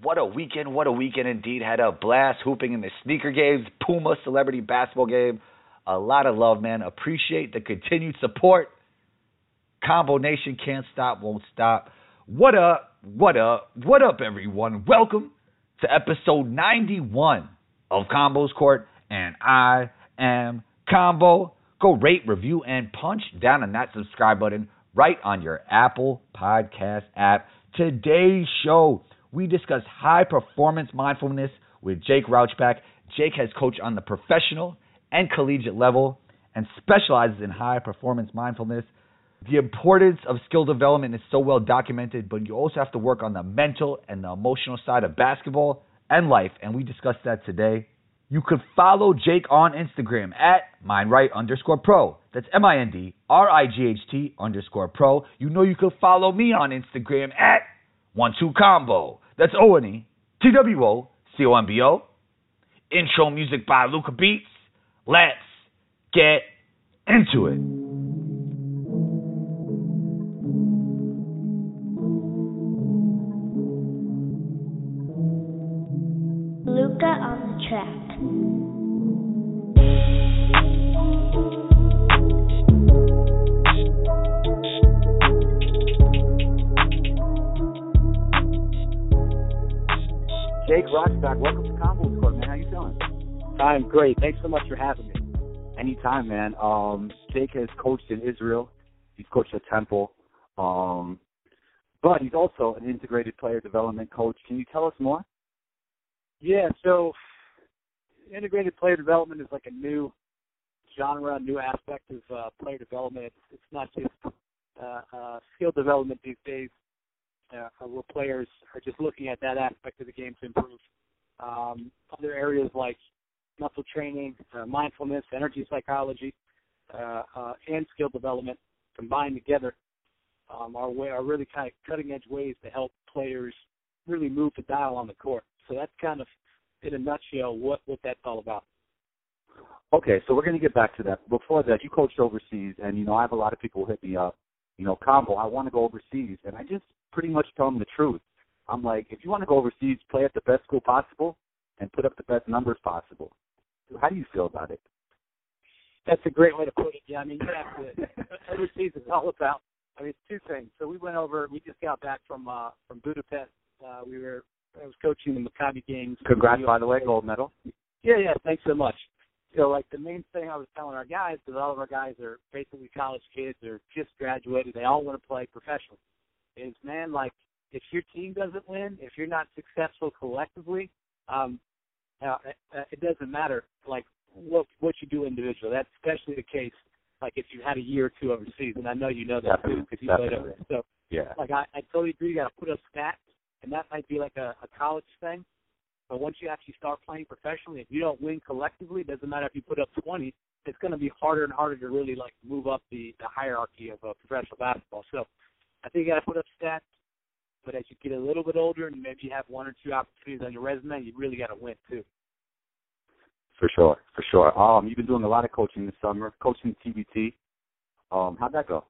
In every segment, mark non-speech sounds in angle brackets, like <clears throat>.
What a weekend, what a weekend indeed. Had a blast hooping in the sneaker games, Puma celebrity basketball game. A lot of love, man. Appreciate the continued support. Combo Nation can't stop, won't stop. What up, what up, what up, everyone? Welcome to episode 91 of Combos Court, and I am Combo. Go rate, review, and punch down on that subscribe button right on your Apple Podcast app. Today's show, we discuss high performance mindfulness with Jake Rouchback. Jake has coached on the professional and collegiate level and specializes in high performance mindfulness. The importance of skill development is so well documented, but you also have to work on the mental and the emotional side of basketball and life, and we discussed that today. You could follow Jake on Instagram at mindright underscore pro. That's M I N D R I G H T underscore pro. You know you could follow me on Instagram at one two combo. That's O N E T W O C O M B O. Intro music by Luca Beats. Let's get into it. Luca on the track. Jake Rochback, welcome to Combos Court, man. How you doing? I'm great. Thanks so much for having me. Anytime, man. Um, Jake has coached in Israel. He's coached at Temple. Um, but he's also an integrated player development coach. Can you tell us more? Yeah, so integrated player development is like a new genre, a new aspect of uh, player development. It's, it's not just uh, uh, skill development these days, uh, where players are just looking at that aspect of the game to improve. Um, other areas like muscle training, uh, mindfulness, energy psychology, uh, uh, and skill development combined together um, are, way, are really kind of cutting edge ways to help players really move the dial on the court. So that's kind of, in a nutshell, what, what that's all about. Okay, so we're going to get back to that. Before that, you coached overseas, and, you know, I have a lot of people hit me up, you know, Combo, I want to go overseas. And I just pretty much tell them the truth. I'm like, if you want to go overseas, play at the best school possible and put up the best numbers possible. So How do you feel about it? That's a great way to put it. Yeah, I mean, you have to. <laughs> overseas is all about. I mean, it's two things. So we went over. We just got back from uh from Budapest. Uh, we were. I was coaching the Maccabi games. Congrats, by the way, gold medal. Yeah, yeah. Thanks so much. So, like the main thing I was telling our guys, because all of our guys are basically college kids or just graduated, they all want to play professionally. Is man, like if your team doesn't win, if you're not successful collectively, um, uh, it doesn't matter like what what you do individually. That's especially the case like if you had a year or two overseas, and I know you know that too because you played over. there. So Yeah. like I, I totally agree. You got to put up stats, and that might be like a, a college thing. But once you actually start playing professionally, if you don't win collectively, it doesn't matter if you put up 20. It's going to be harder and harder to really like move up the the hierarchy of uh, professional basketball. So I think you got to put up stats. But as you get a little bit older and maybe you have one or two opportunities on your resume, you really got to win too. For sure, for sure. Um, you've been doing a lot of coaching this summer, coaching TBT. Um, how'd that go?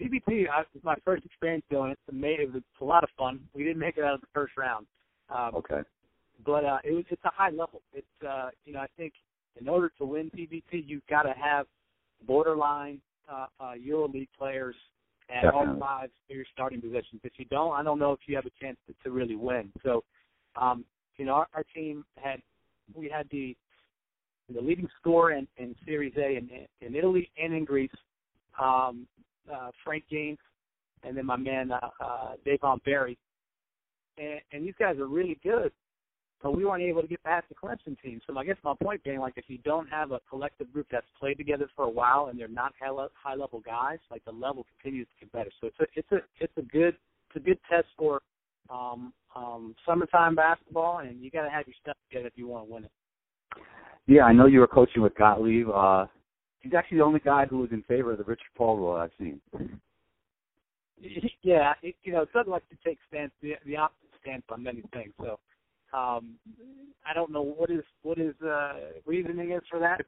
TBT I, was my first experience doing it. It's, It was a lot of fun. We didn't make it out of the first round. Um, Okay. But uh, it was it's a high level. It's uh, you know I think in order to win TBT, you've got to have borderline uh, uh, EuroLeague players at all five of your starting positions. If you don't, I don't know if you have a chance to, to really win. So, um, you know, our, our team had we had the the leading scorer in, in Serie A in, in Italy and in Greece, um, uh, Frank Gaines, and then my man uh, uh, Davon Berry. And, and these guys are really good, but we weren't able to get past the Clemson team. So I guess my point being, like, if you don't have a collective group that's played together for a while and they're not high level guys, like the level continues to get better. So it's a it's a it's a good it's a good test for um, um, summertime basketball, and you got to have your stuff together if you want to win it. Yeah, I know you were coaching with Gottlieb. Uh, he's actually the only guy who was in favor of the Rich Paul rule I've seen. yeah, it, you know, Doug likes to take stance the, the opposite stance on many things. So um, I don't know what his what his uh, reasoning is for that,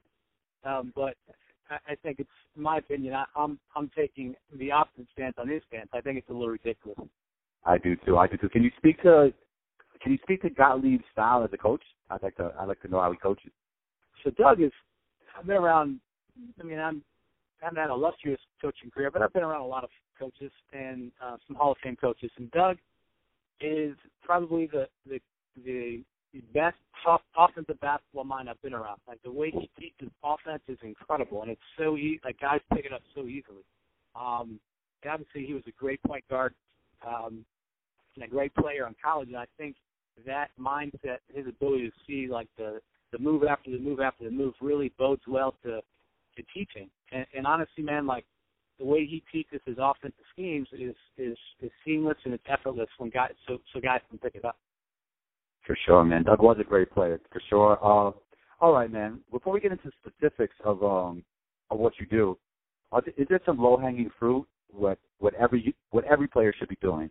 um, but I, I think it's in my opinion. I, I'm I'm taking the opposite stance on his stance. I think it's a little ridiculous. I do too. I do too. Can you speak to can you speak to Gottlieb's style as a coach? I'd like to I'd like to know how he coaches. So Doug is I've been around I mean I'm I haven't had a illustrious coaching career, but I've been around a lot of coaches and uh, some Hall of Fame coaches. And Doug is probably the the the best off, offensive basketball mind I've been around. Like the way he teaches offense is incredible, and it's so easy. Like guys pick it up so easily. Um, obviously, he was a great point guard um, and a great player in college, and I think that mindset, his ability to see like the the move after the move after the move, really bodes well to to teaching. And, and honestly, man, like the way he teaches his offensive schemes is is is seamless and it's effortless when guys so so guys can pick it up. For sure, man. Doug was a great player, for sure. Uh, all right, man. Before we get into specifics of um of what you do, is there some low hanging fruit what what every what every player should be doing?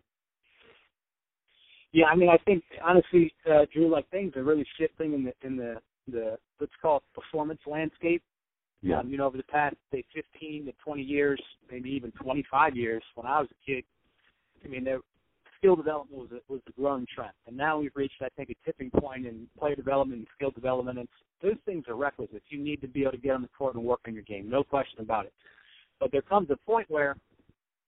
Yeah, I mean, I think honestly, uh, Drew, like things are really shifting in the in the the let's call it performance landscape. Yeah. Um, you know, over the past say 15 to 20 years, maybe even 25 years, when I was a kid, I mean, there, skill development was a, was the growing trend, and now we've reached, I think, a tipping point in player development and skill development. And those things are requisite. You need to be able to get on the court and work on your game, no question about it. But there comes a point where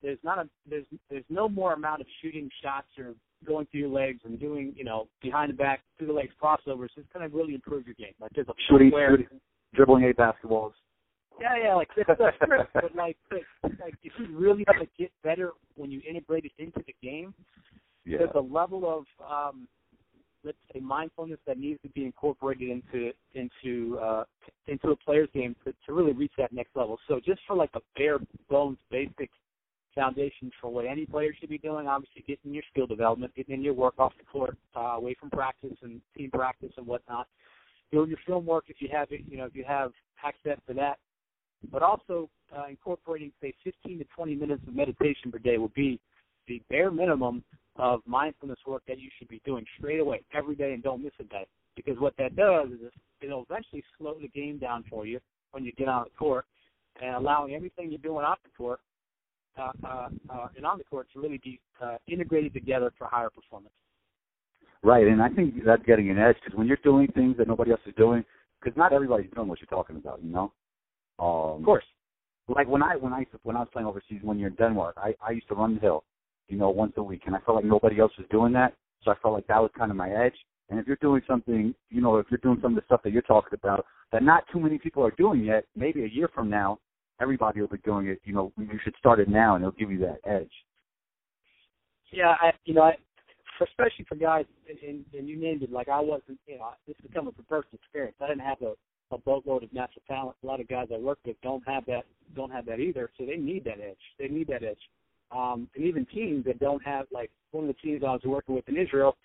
there's not a there's there's no more amount of shooting shots or going through your legs and doing you know behind the back through the legs crossovers. It's going to really improve your game. Like there's a shooting, where, shooting, dribbling eight basketballs. Yeah, yeah, like that's that's but like, like if you really want to get better when you integrate it into the game, yeah. there's a level of um, let's say mindfulness that needs to be incorporated into into uh, into a player's game to, to really reach that next level. So just for like a bare bones basic foundation for what any player should be doing, obviously getting your skill development, getting in your work off the court, uh, away from practice and team practice and whatnot. Doing your film work if you have it, you know, if you have access to that but also uh, incorporating say 15 to 20 minutes of meditation per day would be the bare minimum of mindfulness work that you should be doing straight away every day and don't miss a day because what that does is it'll eventually slow the game down for you when you get on the court and allowing everything you're doing off the court uh, uh, uh, and on the court to really be uh, integrated together for higher performance. Right, and I think that's getting an edge because when you're doing things that nobody else is doing, because not everybody's doing what you're talking about, you know. Um, of course. Like when I when I when I was playing overseas one year in Denmark, I I used to run the hill, you know, once a week, and I felt like nobody else was doing that, so I felt like that was kind of my edge. And if you're doing something, you know, if you're doing some of the stuff that you're talking about that not too many people are doing yet, maybe a year from now, everybody will be doing it. You know, you should start it now, and it'll give you that edge. Yeah, I, you know, I, especially for guys, and, and you named it. Like I wasn't, you know, this is coming from personal experience. I didn't have a a boatload of natural talent. A lot of guys I work with don't have that don't have that either. So they need that edge. They need that edge. Um, and even teams that don't have like one of the teams I was working with in Israel,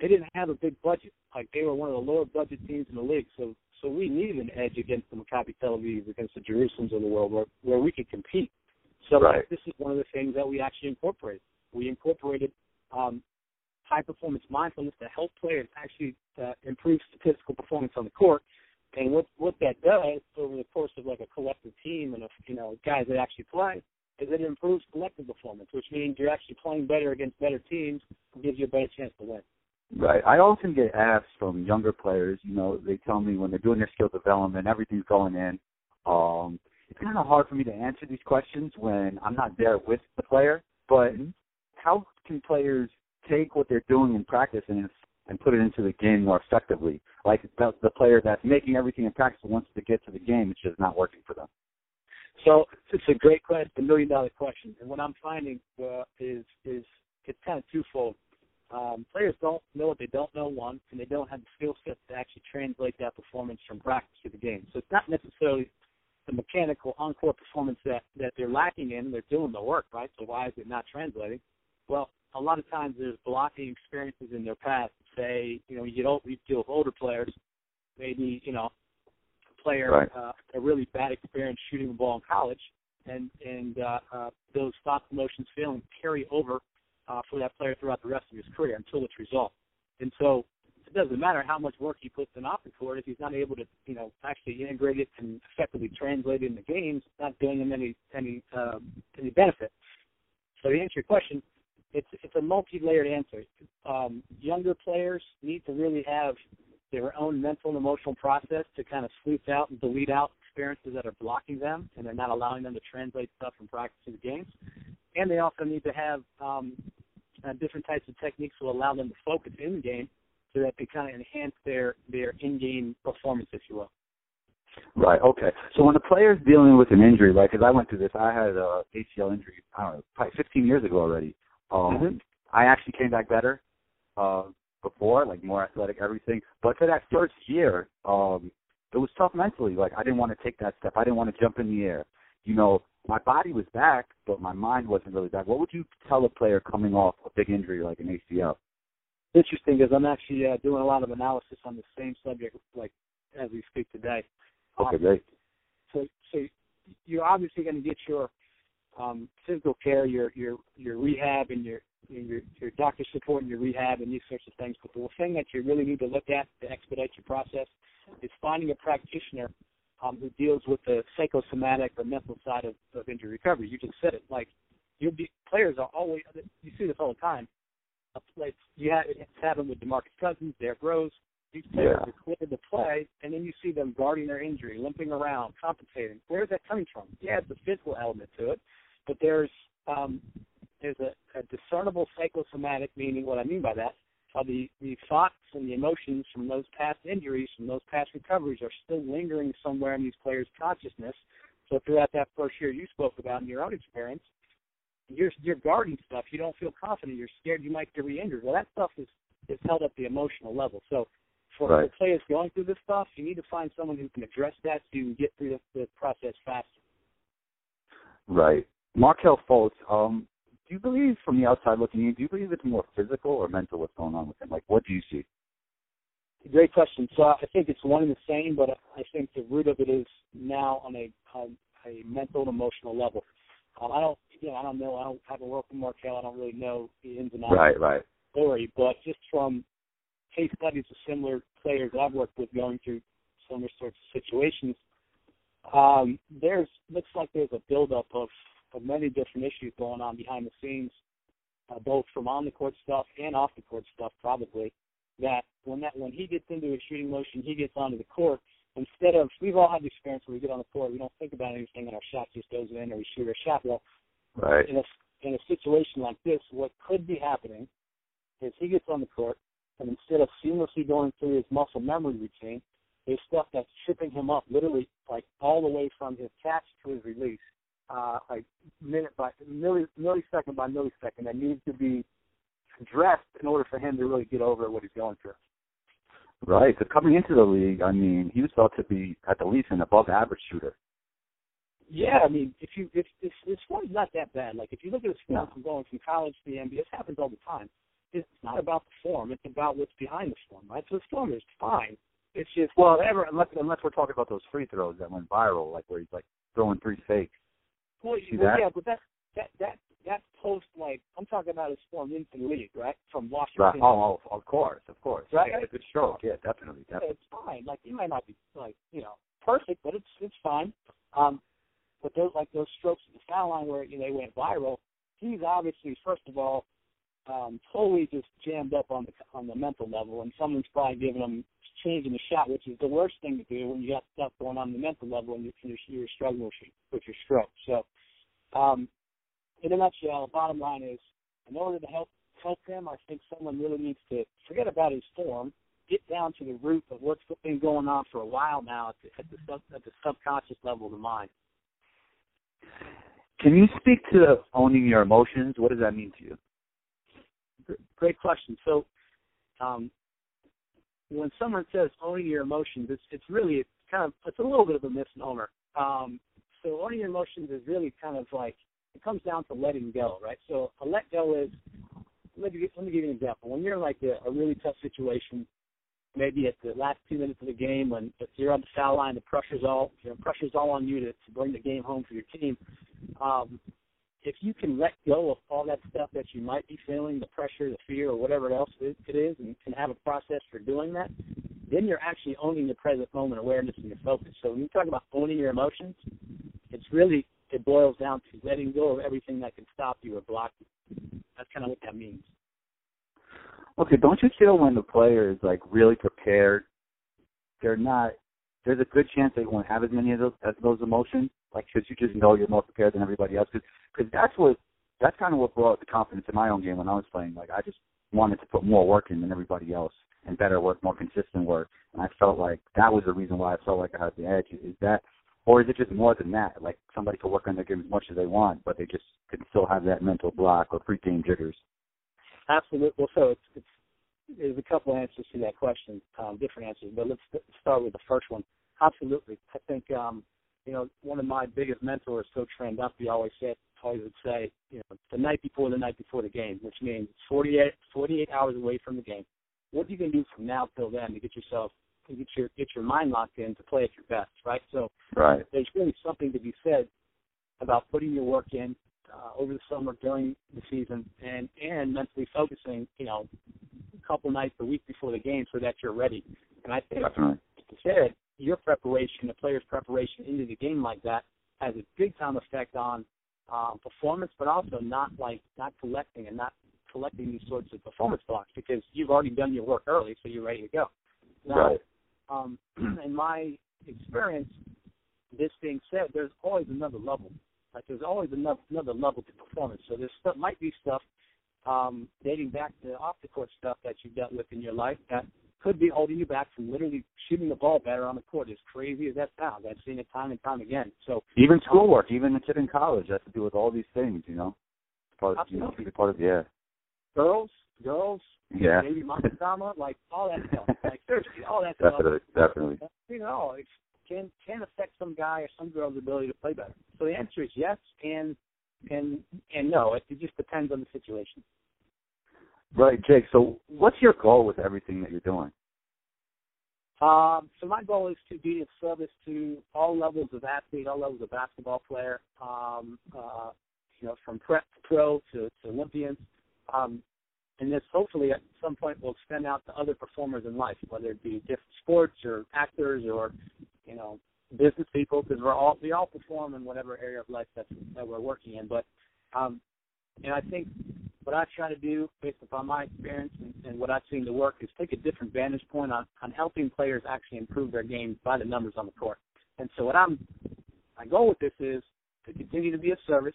they didn't have a big budget. Like they were one of the lower budget teams in the league. So so we needed an edge against the Maccabi Tel Aviv, against the Jerusalems of the world, where where we could compete. So right. this is one of the things that we actually incorporated. We incorporated um, high performance mindfulness to help players actually uh, improve statistical performance on the court and what what that does over the course of like a collective team and a you know guys that actually play is it improves collective performance, which means you're actually playing better against better teams and gives you a better chance to win. Right. I often get asked from younger players, you know, they tell me when they're doing their skill development, everything's going in. Um, it's kind of hard for me to answer these questions when I'm not there with the player. But mm-hmm. how can players take what they're doing in practice and and put it into the game more effectively. Like the, the player that's making everything in practice wants to get to the game, it's just not working for them. So it's a great question, a million dollar question. And what I'm finding uh, is is it's kind of twofold. Um, players don't know what they don't know, one, and they don't have the skill set to actually translate that performance from practice to the game. So it's not necessarily the mechanical on-court performance that that they're lacking in. They're doing the work, right? So why is it not translating? Well, a lot of times there's blocking experiences in their past. Say, you know, you get old, you deal with older players, maybe you know, a player right. uh, a really bad experience shooting the ball in college, and and uh, uh, those stop motions failing carry over uh, for that player throughout the rest of his career until it's resolved. And so it doesn't matter how much work he puts in off the court if he's not able to, you know, actually integrate it and effectively translate it into games, not doing him any any um, any benefit. So to answer your question, it's it's a multi-layered answer. Um, younger players need to really have their own mental and emotional process to kind of sleuth out and delete out experiences that are blocking them and they're not allowing them to translate stuff from practice to the games. And they also need to have um, uh, different types of techniques to allow them to focus in the game so that they kind of enhance their their in-game performance, if you will. Right. Okay. So when a player's dealing with an injury, right? Because I went through this. I had a ACL injury. I don't know, probably 15 years ago already. Um, Mhm. I actually came back better uh, before, like more athletic, everything. But for that first year, um, it was tough mentally. Like I didn't want to take that step. I didn't want to jump in the air. You know, my body was back, but my mind wasn't really back. What would you tell a player coming off a big injury like an ACL? Interesting, because I'm actually uh, doing a lot of analysis on the same subject, like as we speak today. Okay, Um, great. so so you're obviously going to get your um, physical care, your your your rehab, and your your your doctor support and your rehab and these sorts of things. But the thing that you really need to look at to expedite your process is finding a practitioner um, who deals with the psychosomatic or mental side of, of injury recovery. You just said it. Like you'll be players are always you see this all the time. Like you have it's happened with Demarcus Cousins, Derrick Rose. These players Yeah. are cleared to play, and then you see them guarding their injury, limping around, compensating. Where's that coming from? Yeah, it's a physical element to it, but there's um, there's a, a discernible psychosomatic meaning. What I mean by that are the the thoughts and the emotions from those past injuries, from those past recoveries, are still lingering somewhere in these players' consciousness. So throughout that first year you spoke about in your own experience, you're you're guarding stuff. You don't feel confident. You're scared you might get re-injured. Well, that stuff is is held at the emotional level. So for, Right. for players going through this stuff, you need to find someone who can address that so you can get through the, the process faster. Right. Markelle Fultz, um, do you believe from the outside looking in, do you believe it's more physical or mental what's going on with him? Like, what do you see? Great question. So I think it's one and the same, but I think the root of it is now on a on a mental and emotional level. Um, I don't, you know, I don't know. I don't have a work with Markel. I don't really know the ins and outs Right, of right. the story, but just from case studies of similar players I've worked with going through similar sorts of situations, um, there's looks like there's a buildup of of many different issues going on behind the scenes, uh, both from on the court stuff and off the court stuff, probably. That when that when he gets into a shooting motion, he gets onto the court. Instead of we've all had the experience where we get on the court, we don't think about anything, and our shot just goes in, or we shoot our shot. Well, Right. in a in a situation like this, what could be happening is he gets on the court, and instead of seamlessly going through his muscle memory routine, there's stuff that's tripping him up, literally like all the way from his catch to his release, uh, like minute by milli, millisecond by millisecond, that needs to be addressed in order for him to really get over what he's going through. Right. So coming into the league, I mean, he was thought to be at the least an above average shooter. Yeah, I mean, if you if if his form's not that bad, like if you look at his form No. from going from college to the NBA, this happens all the time. It's not about the form; it's about what's behind the form, right? So his form is fine. It's just Well, ever unless unless we're talking about those free throws that went viral, like where he's like throwing three fakes. Well, see well that? yeah, but that that that that post like I'm talking about his form into the league, right? From Right. Washington. Oh, oh, of course, of course. Right. Yeah, it's a good stroke. Yeah, definitely, Yeah, definitely. it's fine. Like he might not be like you know perfect, but it's it's fine. Um, but those like those strokes at the foul line where you know, they went viral, he's obviously first of all um, totally just jammed up on the on the mental level, and someone's probably giving him changing the shot, which is the worst thing to do when you got stuff going on the mental level and you're, you're struggling with your, with your stroke. So, um, in a nutshell, bottom line is, in order to help help him, I think someone really needs to forget about his form, get down to the root of what's been going on for a while now at the at the, sub, at the subconscious level of the mind. Can you speak to owning your emotions? What does that mean to you? Great question. So, um, when someone says owning your emotions, it's it's really kind of it's a little bit of a misnomer. Um, so owning your emotions is really kind of like it comes down to letting go, right? So a let go is let me let me give you an example. When you're in like a, a really tough situation, maybe at the last two minutes of the game when if you're on the foul line, the pressure's all know, pressure's all on you to, to bring the game home for your team. Um, if you can let go of all that stuff that you might be feeling, the pressure, the fear, or whatever else it is, and can have a process for doing that, then you're actually owning the present moment awareness and your focus. So when you talk about owning your emotions, it's really it boils down to letting go of everything that can stop you or block you. that's kind of what that means. Okay, don't you feel when the player is like really prepared, they're not. There's a good chance they won't have as many of those those emotions, like because you just know you're more prepared than everybody else. Because that's what that's kind of what brought the confidence in my own game when I was playing. Like I just wanted to put more work in than everybody else and better work, more consistent work. And I felt like that was the reason why I felt like I had the edge. Is that, or is it just more than that? Like somebody could work on their game as much as they want, but they just could still have that mental block or pre-game jitters. Absolutely. Well, so it's, it's there's a couple answers to that question, um, different answers, but let's start with the first one. Absolutely. I think um, you know one of my biggest mentors, Coach Fran Dunphy, always said always would say, you know, the night before the night before the game, which means 48, 48 hours away from the game. What are you going to do from now till then to get yourself to get your get your mind locked in to play at your best, right? So right. there's really something to be said about putting your work in uh, over the summer during the season and and mentally focusing, you know, a couple nights a week before the game so that you're ready. And I think, Definitely. like you said, your preparation, the player's preparation into the game like that has a big time effect on um, performance, but also not like not collecting and not collecting these sorts of performance blocks because you've already done your work early, so you're ready to go. Now, right. um, <clears throat> in my experience, this being said, there's always another level. Like there's always another another level to performance. So there's stuff might be stuff um, dating back to off the court stuff that you've dealt with in your life that could be holding you back from literally shooting the ball better on the court. As crazy as that sounds, I've seen it time and time again. So even um, schoolwork, even a kid in college has to do with all these things. You know, it's part of, you know, part of yeah, girls, girls, yeah, baby mama drama, like all that stuff. <laughs> Like seriously, all that stuff. definitely, definitely. You know, it can can affect some guy or some girl's ability to play better. So the answer is yes and and and no. It, it just depends on the situation. Right, Jake. So, what's your goal with everything that you're doing? Um, so my goal is to be of service to all levels of athlete, all levels of basketball player, um, uh, you know, from prep to pro to, to Olympians. Um, and this hopefully at some point will extend out to other performers in life, whether it be different sports or actors or, you know, business people, because we're all we all perform in whatever area of life that that we're working in. But um, and I think what I try to do, based upon my experience and, and what I've seen to work, is take a different vantage point on, on helping players actually improve their game by the numbers on the court. And so, what I'm my goal with this is to continue to be of service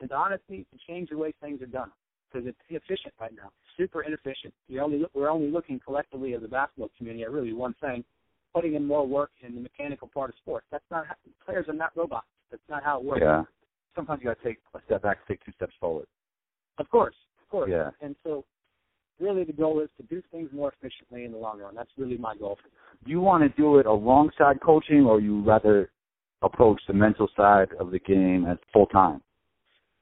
and to honestly to change the way things are done because it's inefficient right now, super inefficient. You're only we're only looking collectively as a basketball community at really one thing: putting in more work in the mechanical part of sports. That's not how, players are not robots. That's not how it works. Yeah. Sometimes you got to take a step back, take two steps forward. Of course, of course. Yeah. And so, really, the goal is to do things more efficiently in the long run. That's really my goal. Do you want to do it alongside coaching, or you rather approach the mental side of the game as full time?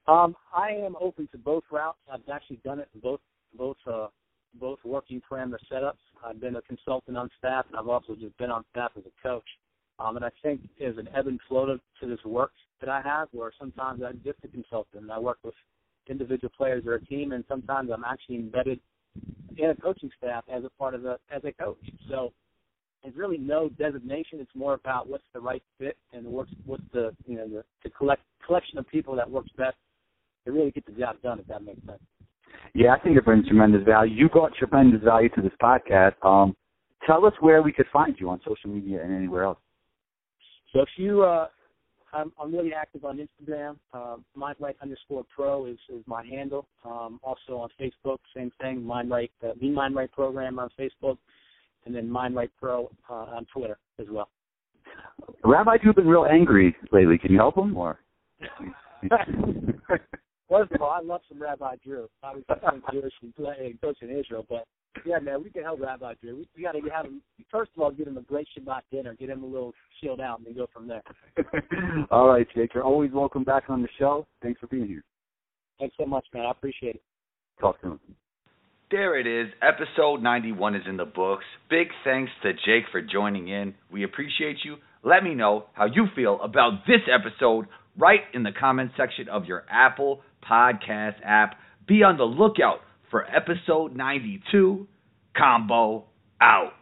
Um, I am open to both routes. I've actually done it in both both uh, both working parameter setups. I've been a consultant on staff, and I've also just been on staff as a coach. Um, and I think there's an ebb and flow to, to this work that I have, where sometimes I'm just a consultant and I work with individual players or a team, and sometimes I'm actually embedded in a coaching staff as a part of the as a coach. So there's really no designation. It's more about what's the right fit and what's what's the you know the, the collect collection of people that works best to really get the job done. If that makes sense. Yeah, I think it brings tremendous value. You brought tremendous value to this podcast. Um, tell us where we could find you on social media and anywhere else. So if you, uh, I'm, I'm really active on Instagram. Uh, MindRight underscore Pro is, is my handle. Um, also on Facebook, same thing. MindRight, uh, the MindRight program on Facebook, and then MindRight Pro uh, on Twitter as well. Rabbi Drew's been real angry lately. Can you help him or? <laughs> First of all, I love some Rabbi Drew. Obviously, Jewish and playing coach in Israel, but yeah, man, we can help Rabbi Drew. We, we got to have him. First of all, get him a great Shabbat dinner, get him a little chilled out, and then go from there. <laughs> all right, Jake. You're always welcome back on the show. Thanks for being here. Thanks so much, man. I appreciate it. Talk soon. There it is. Episode 91 is in the books. Big thanks to Jake for joining in. We appreciate you. Let me know how you feel about this episode right in the comment section of your Apple Podcast app. Be on the lookout for episode 92. Combo out.